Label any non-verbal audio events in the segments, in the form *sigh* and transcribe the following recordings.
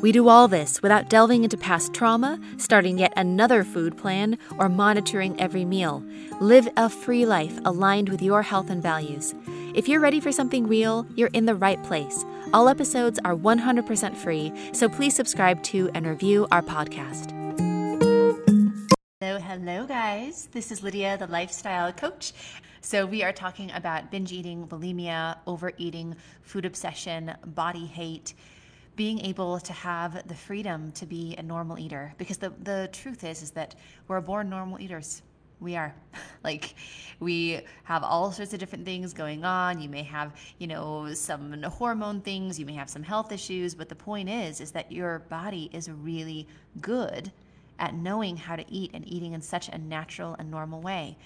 we do all this without delving into past trauma, starting yet another food plan, or monitoring every meal. Live a free life aligned with your health and values. If you're ready for something real, you're in the right place. All episodes are 100% free, so please subscribe to and review our podcast. Hello, hello, guys. This is Lydia, the lifestyle coach. So, we are talking about binge eating, bulimia, overeating, food obsession, body hate being able to have the freedom to be a normal eater. Because the, the truth is is that we're born normal eaters. We are. *laughs* Like we have all sorts of different things going on. You may have you know some hormone things. You may have some health issues. But the point is is that your body is really good at knowing how to eat and eating in such a natural and normal way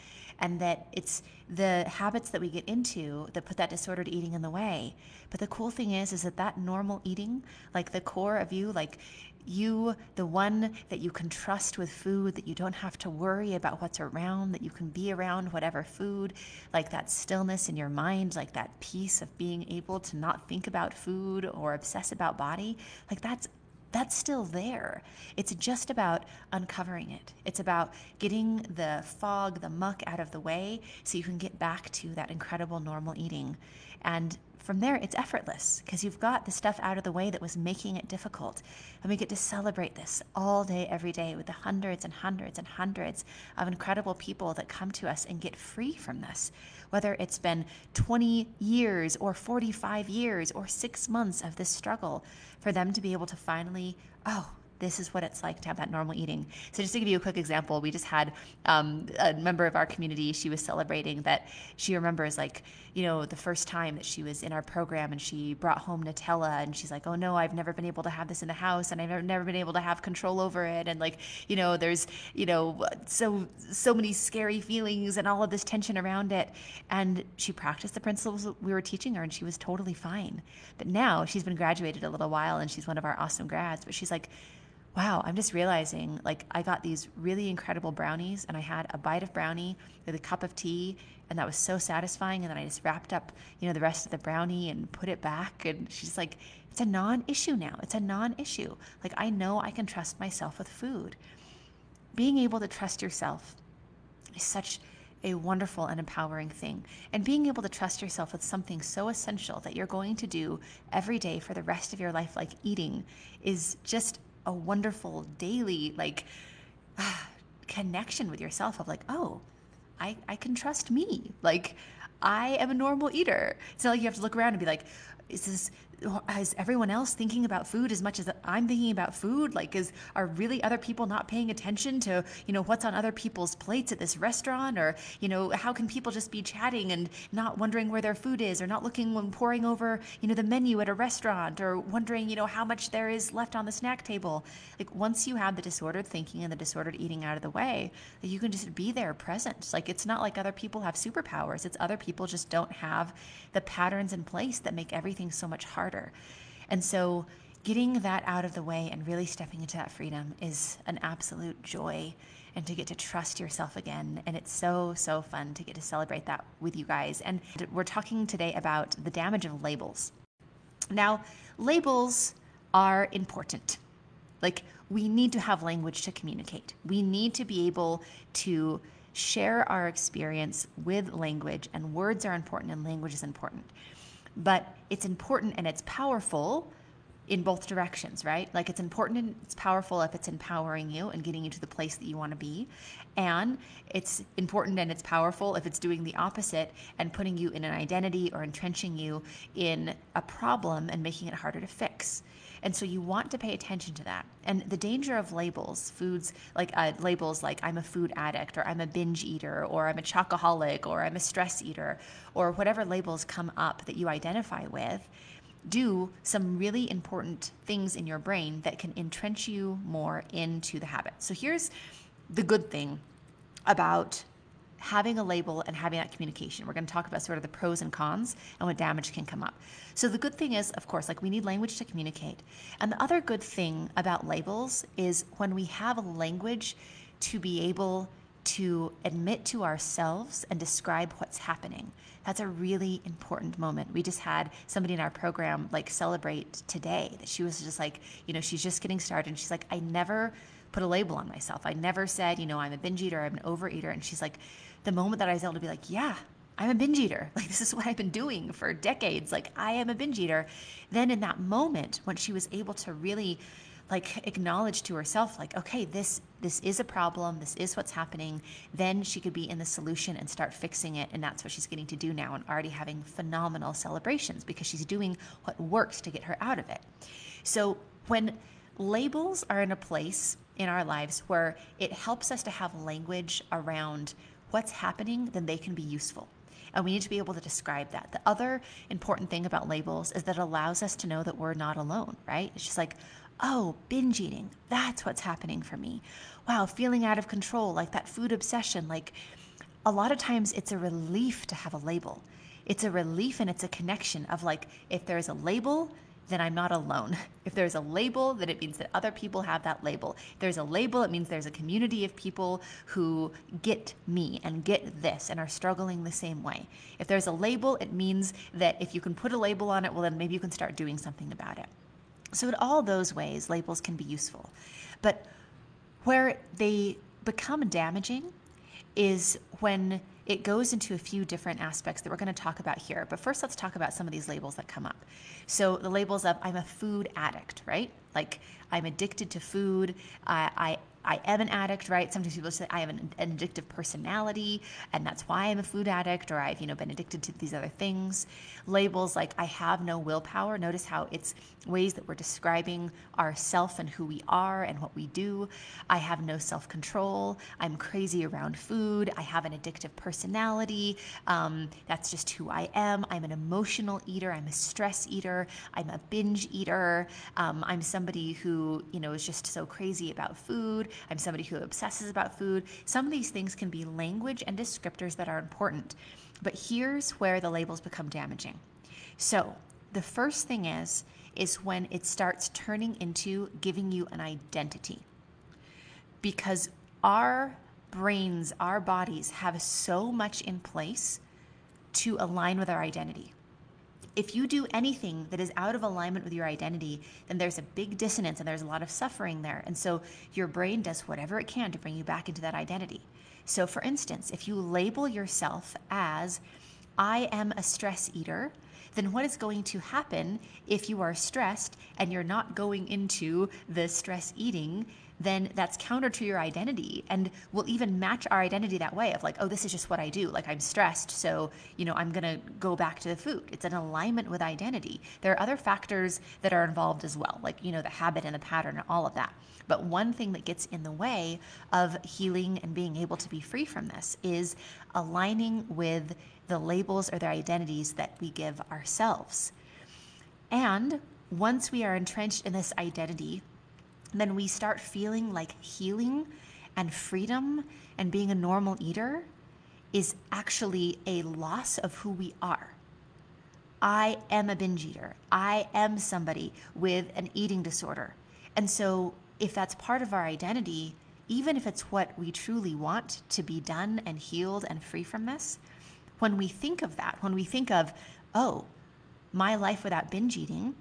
and that it's the habits that we get into that put that disordered eating in the way. But the cool thing is, is that that normal eating, like the core of you, like you, the one that you can trust with food, that you don't have to worry about what's around, that you can be around whatever food, like that stillness in your mind, like that peace of being able to not think about food or obsess about body, like that's that's still there. It's just about uncovering it. It's about getting the fog, the muck out of the way so you can get back to that incredible normal eating. And from there, it's effortless because you've got the stuff out of the way that was making it difficult. And we get to celebrate this all day, every day with the hundreds and hundreds and hundreds of incredible people that come to us and get free from this. Whether it's been 20 years or 45 years or six months of this struggle, for them to be able to finally, oh, this is what it's like to have that normal eating. So, just to give you a quick example, we just had um, a member of our community. She was celebrating that she remembers, like, you know, the first time that she was in our program and she brought home Nutella, and she's like, "Oh no, I've never been able to have this in the house, and I've never, been able to have control over it." And like, you know, there's, you know, so so many scary feelings and all of this tension around it. And she practiced the principles we were teaching her, and she was totally fine. But now she's been graduated a little while, and she's one of our awesome grads. But she's like wow, I'm just realizing like I got these really incredible brownies and I had a bite of brownie with a cup of tea and that was so satisfying and then I just wrapped up, you know, the rest of the brownie and put it back and she's like it's a non-issue now. It's a non-issue. Like I know I can trust myself with food. Being able to trust yourself is such a wonderful and empowering thing. And being able to trust yourself with something so essential that you're going to do every day for the rest of your life, like eating, is just a wonderful daily like *sighs* connection with yourself of like, oh, I, I can trust me. Like I am a normal eater. It's not like you have to look around and be like, is this is everyone else thinking about food as much as I'm thinking about food? Like, is are really other people not paying attention to you know what's on other people's plates at this restaurant, or you know how can people just be chatting and not wondering where their food is, or not looking when pouring over you know the menu at a restaurant, or wondering you know how much there is left on the snack table? Like once you have the disordered thinking and the disordered eating out of the way, you can just be there present. Like it's not like other people have superpowers; it's other people just don't have the patterns in place that make everything so much harder harder. And so getting that out of the way and really stepping into that freedom is an absolute joy and to get to trust yourself again. And it's so, so fun to get to celebrate that with you guys. And we're talking today about the damage of labels. Now, labels are important. Like, we need to have language to communicate, we need to be able to share our experience with language, and words are important and language is important but it's important and it's powerful in both directions, right? Like it's important and it's powerful if it's empowering you and getting you to the place that you want to be. And it's important and it's powerful if it's doing the opposite and putting you in an identity or entrenching you in a problem and making it harder to fix. And so you want to pay attention to that. And the danger of labels, foods like uh, labels like I'm a food addict or I'm a binge eater or I'm a chocoholic or I'm a stress eater or whatever labels come up that you identify with do some really important things in your brain that can entrench you more into the habit. So here's the good thing about having a label and having that communication. We're going to talk about sort of the pros and cons and what damage can come up. So the good thing is, of course, like we need language to communicate. And the other good thing about labels is when we have a language to be able to admit to ourselves and describe what's happening. That's a really important moment. We just had somebody in our program like celebrate today that she was just like, you know, she's just getting started and she's like, I never put a label on myself. I never said, you know, I'm a binge eater, I'm an overeater. And she's like, the moment that I was able to be like, yeah, I'm a binge eater. *laughs* Like, this is what I've been doing for decades. Like, I am a binge eater. Then, in that moment, when she was able to really like acknowledge to herself like okay this this is a problem this is what's happening then she could be in the solution and start fixing it and that's what she's getting to do now and already having phenomenal celebrations because she's doing what works to get her out of it so when labels are in a place in our lives where it helps us to have language around what's happening then they can be useful and we need to be able to describe that. The other important thing about labels is that it allows us to know that we're not alone, right? It's just like, oh, binge eating, that's what's happening for me. Wow, feeling out of control, like that food obsession. Like a lot of times it's a relief to have a label. It's a relief and it's a connection of like, if there's a label, then I'm not alone. *laughs* If there's a label, then it means that other people have that label. If there's a label, it means there's a community of people who get me and get this and are struggling the same way. If there's a label, it means that if you can put a label on it, well, then maybe you can start doing something about it. So, in all those ways, labels can be useful. But where they become damaging is when it goes into a few different aspects that we're going to talk about here. But first, let's talk about some of these labels that come up. So, the labels of I'm a food addict, right? Like I'm addicted to food. I, I I am an addict, right? Sometimes people say I have an, an, addictive personality, and that's why I'm a food addict, or I've you know been addicted to these other things. Labels like I have no willpower. Notice how it's ways that we're describing ourself and who we are and what we do. I have no self control. I'm crazy around food. I have an addictive personality. Um, that's just who I am. I'm an emotional eater. I'm a stress eater. I'm a binge eater. Um, I'm somebody who you know is just so crazy about food. I'm somebody who obsesses about food. Some of these things can be language and descriptors that are important. But here's where the labels become damaging. So, the first thing is is when it starts turning into giving you an identity. Because our brains, our bodies have so much in place to align with our identity if you do anything that is out of alignment with your identity, then there's a big dissonance and there's a lot of suffering there. And so your brain does whatever it can to bring you back into that identity. So, for instance, if you label yourself as, I am a stress eater, then what is going to happen if you are stressed and you're not going into the stress eating then that's counter to your identity and will even match our identity that way of like, oh, this is just what I do. Like I'm stressed, so you know, I'm gonna go back to the food. It's an alignment with identity. There are other factors that are involved as well, like you know, the habit and the pattern and all of that. But one thing that gets in the way of healing and being able to be free from this is aligning with the labels or the identities that we give ourselves. And once we are entrenched in this identity, then we start feeling like healing and freedom and being a normal eater is actually a loss of who we are. I am a binge eater. I am somebody with an eating disorder. And so, if that's part of our identity, even if it's what we truly want to be done and healed and free from this, when we think of that, when we think of, oh, my life without binge eating,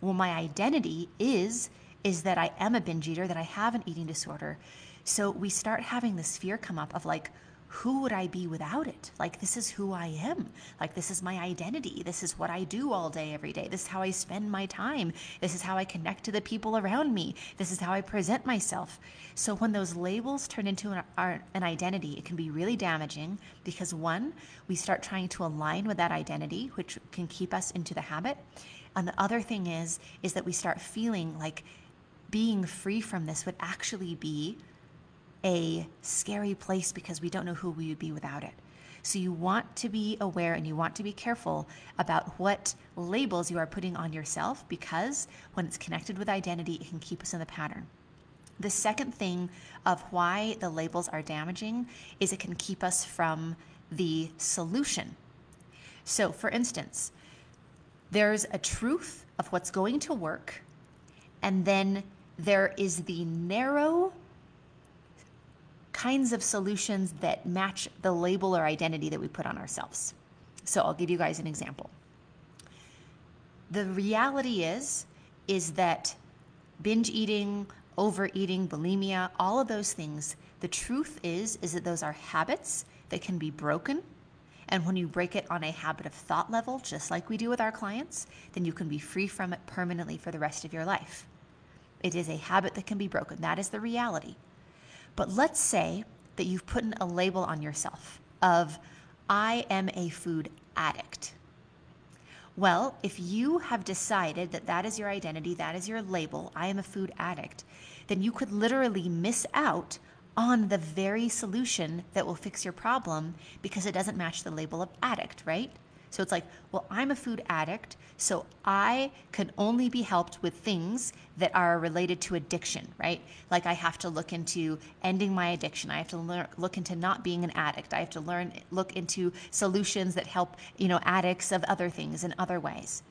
well, my identity is is that I am a binge eater, that I have an eating disorder. So we start having this fear come up of like, who would I be without it? Like, this is who I am. Like, this is my identity. This is what I do all day, every day. This is how I spend my time. This is how I connect to the people around me. This is how I present myself. So, when those labels turn into an, an identity, it can be really damaging because one, we start trying to align with that identity, which can keep us into the habit. And the other thing is, is that we start feeling like being free from this would actually be a scary place because we don't know who we would be without it. So you want to be aware and you want to be careful about what labels you are putting on yourself because when it's connected with identity, it can keep us in the pattern. The second thing of why the labels are damaging is it can keep us from the solution. So, for instance, there's a truth of what's going to work, and then there is the narrow kinds of solutions that match the label or identity that we put on ourselves. So I'll give you guys an example. The reality is is that binge eating, overeating, bulimia, all of those things, the truth is is that those are habits that can be broken. And when you break it on a habit of thought level, just like we do with our clients, then you can be free from it permanently for the rest of your life. It is a habit that can be broken. That is the reality. But let's say that you've put a label on yourself of, I am a food addict. Well, if you have decided that that is your identity, that is your label, I am a food addict, then you could literally miss out on the very solution that will fix your problem because it doesn't match the label of addict, right? So it's like, well, I'm a food addict, so I can only be helped with things that are related to addiction, right? Like I have to look into ending my addiction. I have to learn, look into not being an addict. I have to learn look into solutions that help, you know, addicts of other things in other ways.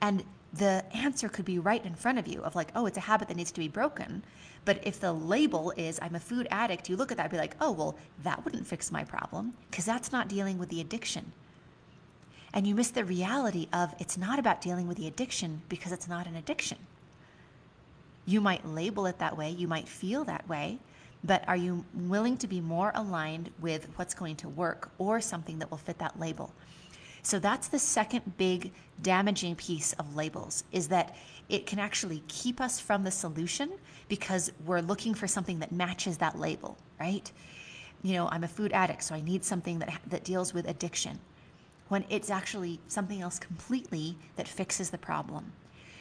And the answer could be right in front of you of like, oh, it's a habit that needs to be broken. But if the label is I'm a food addict, you look at that and be like, oh, well, that wouldn't fix my problem because that's not dealing with the addiction and you miss the reality of it's not about dealing with the addiction because it's not an addiction. You might label it that way, you might feel that way, but are you willing to be more aligned with what's going to work or something that will fit that label? So that's the second big damaging piece of labels is that it can actually keep us from the solution because we're looking for something that matches that label, right? You know, I'm a food addict, so I need something that that deals with addiction when it's actually something else completely that fixes the problem.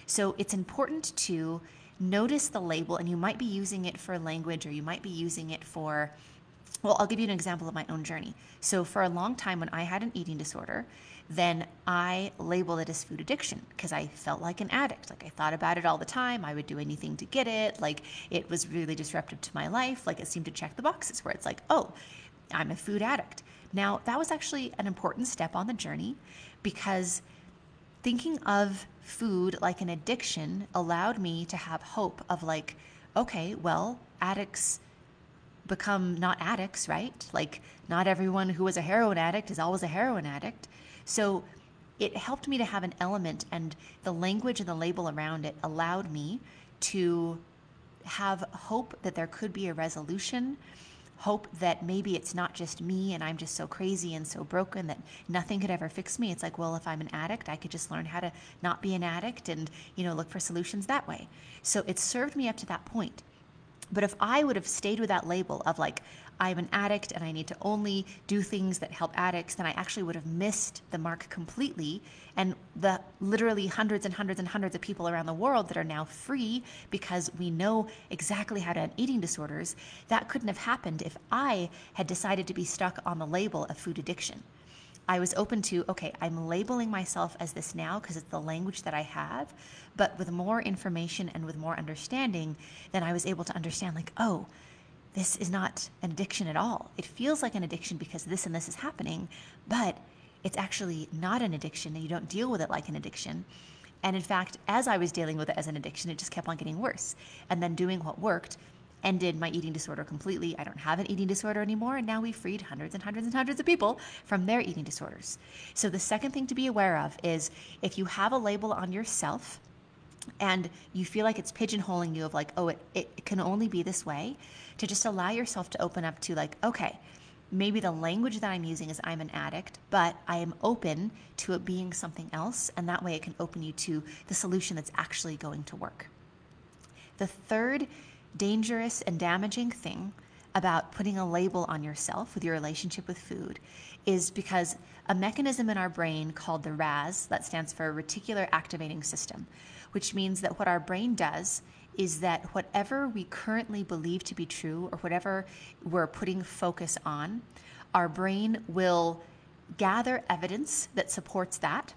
So it's important to notice the label, and you might be using it for language or you might be using it for. Well, I'll give you an example of my own journey. So, for a long time, when I had an eating disorder, then I labeled it as food addiction because I felt like an addict. Like I thought about it all the time. I would do anything to get it. Like it was really disruptive to my life. Like it seemed to check the boxes where it's like, oh, I'm a food addict. Now, that was actually an important step on the journey because thinking of food like an addiction allowed me to have hope of like, okay, well, addicts become not addicts, right? Like, not everyone who was a heroin addict is always a heroin addict. So, it helped me to have an element, and the language and the label around it allowed me to have hope that there could be a resolution hope that maybe it's not just me and I'm just so crazy and so broken that nothing could ever fix me. It's like, well, if I'm an addict, I could just learn how to not be an addict and, you know, look for solutions that way. So it served me up to that point. But if I would have stayed with that label of like, I'm an addict and I need to only do things that help addicts, then I actually would have missed the mark completely. And the literally hundreds and hundreds and hundreds of people around the world that are now free because we know exactly how to end eating disorders, that couldn't have happened if I had decided to be stuck on the label of food addiction. I was open to, okay, I'm labeling myself as this now because it's the language that I have. But with more information and with more understanding, then I was able to understand, like, oh, this is not an addiction at all. It feels like an addiction because this and this is happening, but it's actually not an addiction and you don't deal with it like an addiction. And in fact, as I was dealing with it as an addiction, it just kept on getting worse. And then doing what worked ended my eating disorder completely. I don't have an eating disorder anymore. And now we've freed hundreds and hundreds and hundreds of people from their eating disorders. So, the second thing to be aware of is if you have a label on yourself, and you feel like it's pigeonholing you of like oh it, it can only be this way to just allow yourself to open up to like okay maybe the language that i'm using is i'm an addict but i am open to it being something else and that way it can open you to the solution that's actually going to work the third dangerous and damaging thing about putting a label on yourself with your relationship with food is because a mechanism in our brain called the RAS, that stands for Reticular Activating System, which means that what our brain does is that whatever we currently believe to be true or whatever we're putting focus on, our brain will gather evidence that supports that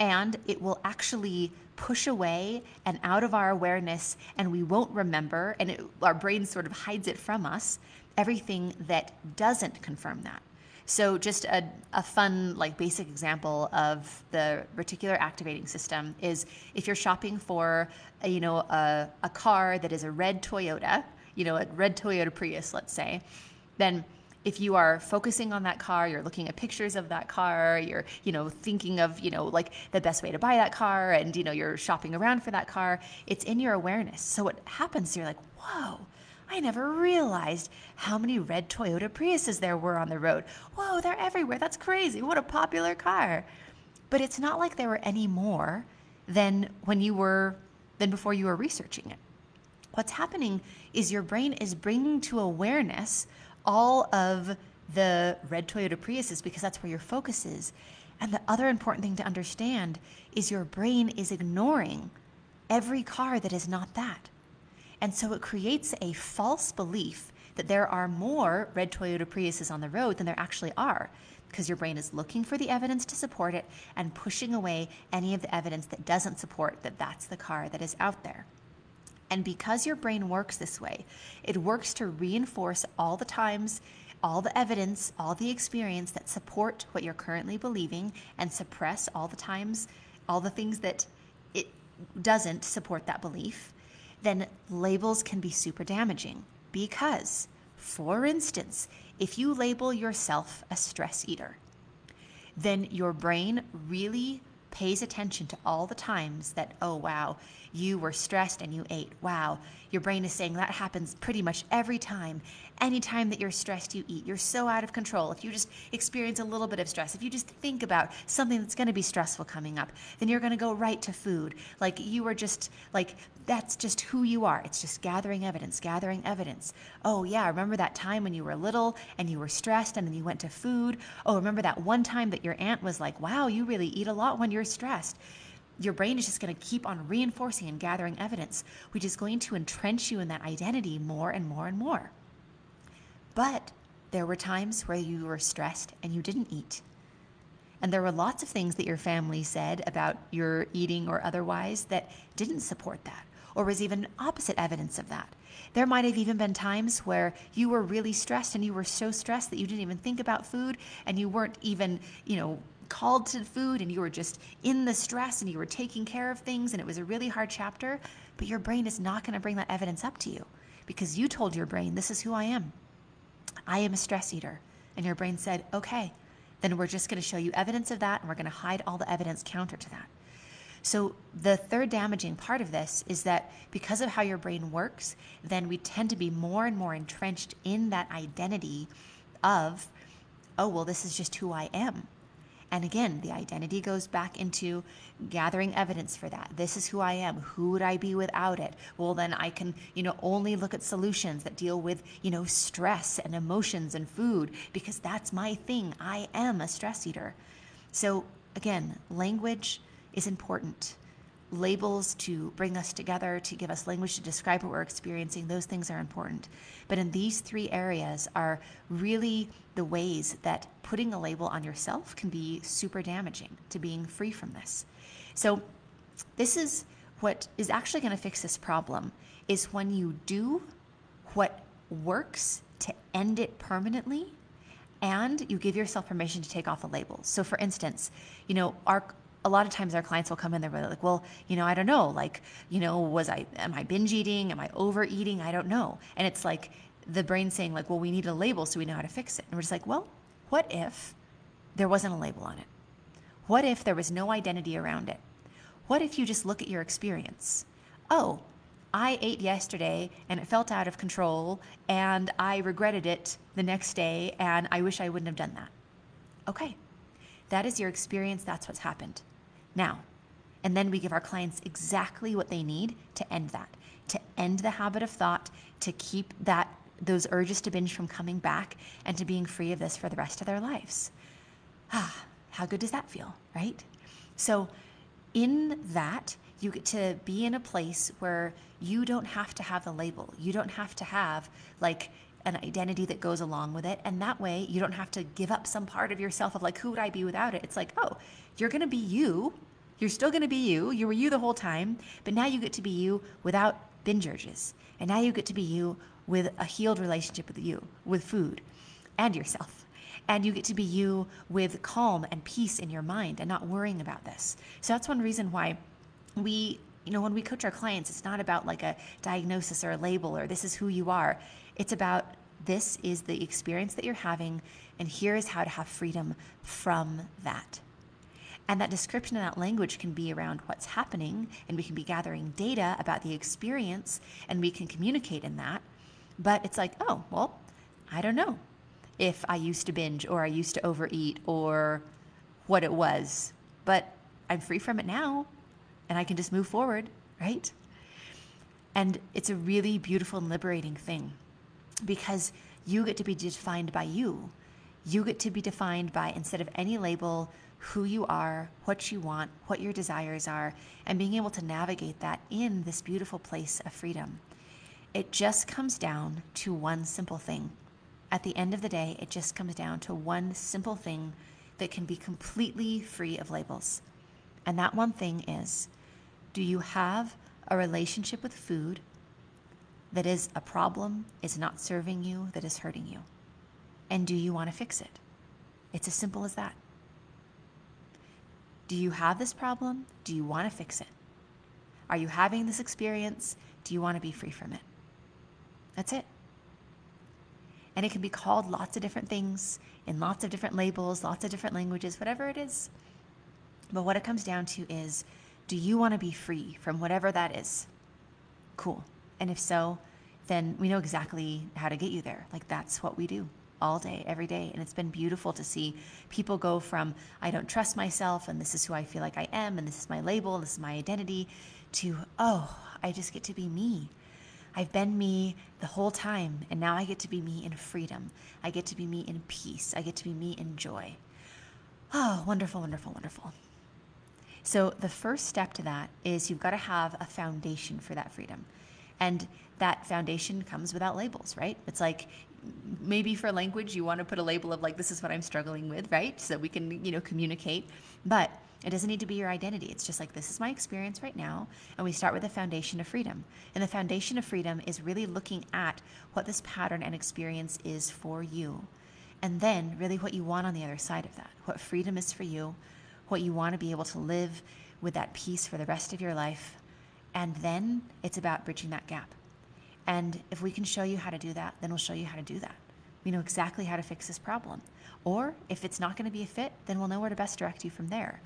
and it will actually push away and out of our awareness and we won't remember and it, our brain sort of hides it from us everything that doesn't confirm that. So just a, a fun like basic example of the reticular activating system is if you're shopping for a, you know a, a car that is a red toyota you know a red toyota prius let's say then if you are focusing on that car, you're looking at pictures of that car, you're, you know, thinking of, you know, like the best way to buy that car and, you know, you're shopping around for that car, it's in your awareness. So what happens, you're like, whoa, I never realized how many red Toyota Priuses there were on the road. Whoa, they're everywhere. That's crazy. What a popular car. But it's not like there were any more than when you were, than before you were researching it. What's happening is your brain is bringing to awareness all of the red Toyota Priuses because that's where your focus is. And the other important thing to understand is your brain is ignoring every car that is not that. And so it creates a false belief that there are more red Toyota Priuses on the road than there actually are because your brain is looking for the evidence to support it and pushing away any of the evidence that doesn't support that that's the car that is out there. And because your brain works this way, it works to reinforce all the times, all the evidence, all the experience that support what you're currently believing and suppress all the times, all the things that it doesn't support that belief, then labels can be super damaging. Because, for instance, if you label yourself a stress eater, then your brain really pays attention to all the times that, oh, wow, you were stressed and you ate. Wow, your brain is saying that happens pretty much every time. Anytime that you're stressed, you eat. You're so out of control. If you just experience a little bit of stress, if you just think about something that's going to be stressful coming up, then you're going to go right to food. Like you are just like, that's just who you are. It's just gathering evidence, gathering evidence. Oh, yeah, remember that time when you were little and you were stressed and then you went to food? Oh, remember that one time that your aunt was like, wow, you really eat a lot when you're stressed your brain is just going to keep on reinforcing and gathering evidence, which is going to entrench you in that identity more and more and more. But there were times where you were stressed and you didn't eat. And there were lots of things that your family said about your eating or otherwise that didn't support that, or was even opposite evidence of that. There might have even been times where you were really stressed and you were so stressed that you didn't even think about food and you weren't even, you know, called to food and you were just in the stress and you were taking care of things and it was a really hard chapter, but your brain is not going to bring that evidence up to you because you told your brain, This is who I am. I am a stress eater. And your brain said, Okay, then we're just going to show you evidence of that and we're going to hide all the evidence counter to that. So, the third damaging part of this is that because of how your brain works, then we tend to be more and more entrenched in that identity of, oh, well, this is just who I am. And again, the identity goes back into gathering evidence for that. This is who I am. Who would I be without it? Well, then I can, you know, only look at solutions that deal with, you know, stress and emotions and food because that's my thing. I am a stress eater. So again, language is important labels to bring us together, to give us language to describe what we're experiencing, those things are important. But in these three areas are really the ways that putting a label on yourself can be super damaging to being free from this. So this is what is actually going to fix this problem is when you do what works to end it permanently and you give yourself permission to take off the labels. So for instance, you know, our a lot of times our clients will come in, they're like, well, you know, I don't know. Like, you know, was I, am I binge eating? Am I overeating? I don't know. And it's like the brain saying, like, well, we need a label so we know how to fix it. And we're just like, well, what if there wasn't a label on it? What if there was no identity around it? What if you just look at your experience? Oh, I ate yesterday and it felt out of control and I regretted it the next day and I wish I wouldn't have done that. Okay, that is your experience, that's what's happened now. And then we give our clients exactly what they need to end that, to end the habit of thought, to keep that those urges to binge from coming back and to being free of this for the rest of their lives. Ah, how good does that feel, right? So in that, you get to be in a place where you don't have to have the label. You don't have to have like an identity that goes along with it. And that way you don't have to give up some part of yourself of like, who would I be without it? It's like, oh, you're going to be you You're still going to be you. You were you the whole time, but now you get to be you without binge urges. And now you get to be you with a healed relationship with you, with food and yourself. And you get to be you with calm and peace in your mind and not worrying about this. So that's one reason why we, you know, when we coach our clients, it's not about like a diagnosis or a label or this is who you are. It's about this is the experience that you're having, and here is how to have freedom from that. And that description and that language can be around what's happening, and we can be gathering data about the experience, and we can communicate in that. But it's like, oh, well, I don't know if I used to binge or I used to overeat or what it was, but I'm free from it now and I can just move forward, right? And it's a really beautiful and liberating thing because you get to be defined by you. You get to be defined by, instead of any label, who you are, what you want, what your desires are, and being able to navigate that in this beautiful place of freedom. It just comes down to one simple thing. At the end of the day, it just comes down to one simple thing that can be completely free of labels. And that one thing is do you have a relationship with food that is a problem, is not serving you, that is hurting you? And do you want to fix it? It's as simple as that. Do you have this problem? Do you want to fix it? Are you having this experience? Do you want to be free from it? That's it. And it can be called lots of different things in lots of different labels, lots of different languages, whatever it is. But what it comes down to is do you want to be free from whatever that is? Cool. And if so, then we know exactly how to get you there. Like that's what we do all day, every day. And it's been beautiful to see people go from, I don't trust myself, and this is who I feel like I am, and this is my label, this is my identity, to, oh, I just get to be me. I've been me the whole time, and now I get to be me in freedom. I get to be me in peace. I get to be me in joy. Oh, wonderful, wonderful, wonderful. So, the first step to that is you've got to have a foundation for that freedom. And that foundation comes without labels, right? It's like maybe for language you want to put a label of like this is what I'm struggling with, right? So we can, you know, communicate. But it doesn't need to be your identity. It's just like this is my experience right now, and we start with the foundation of freedom. And the foundation of freedom is really looking at what this pattern and experience is for you. And then really what you want on the other side of that. What freedom is for you, what you want to be able to live with that peace for the rest of your life. And then it's about bridging that gap. And if we can show you how to do that, then we'll show you how to do that. We know exactly how to fix this problem. Or if it's not going to be a fit, then we'll know where to best direct you from there.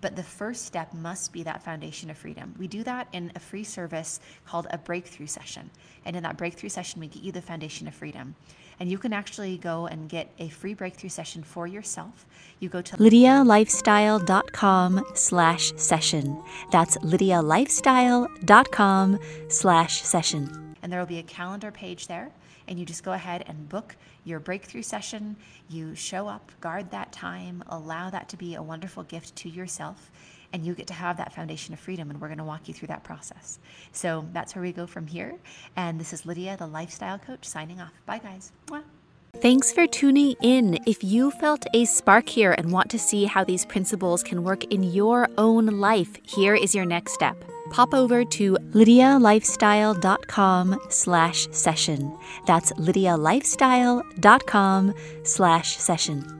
But the first step must be that foundation of freedom. We do that in a free service called a breakthrough session. And in that breakthrough session, we get you the foundation of freedom. And you can actually go and get a free breakthrough session for yourself. You go to lydialifestyle.com slash session. That's lydialifestyle.com slash session and there will be a calendar page there. And you just go ahead and book your breakthrough session. You show up, guard that time, allow that to be a wonderful gift to yourself, and you get to have that foundation of freedom. And we're going to walk you through that process. So that's where we go from here. And this is Lydia, the lifestyle coach, signing off. Bye, guys. Mwah. Thanks for tuning in. If you felt a spark here and want to see how these principles can work in your own life, here is your next step pop over to lydialifestyle.com slash session. That's lydialifestyle.com slash session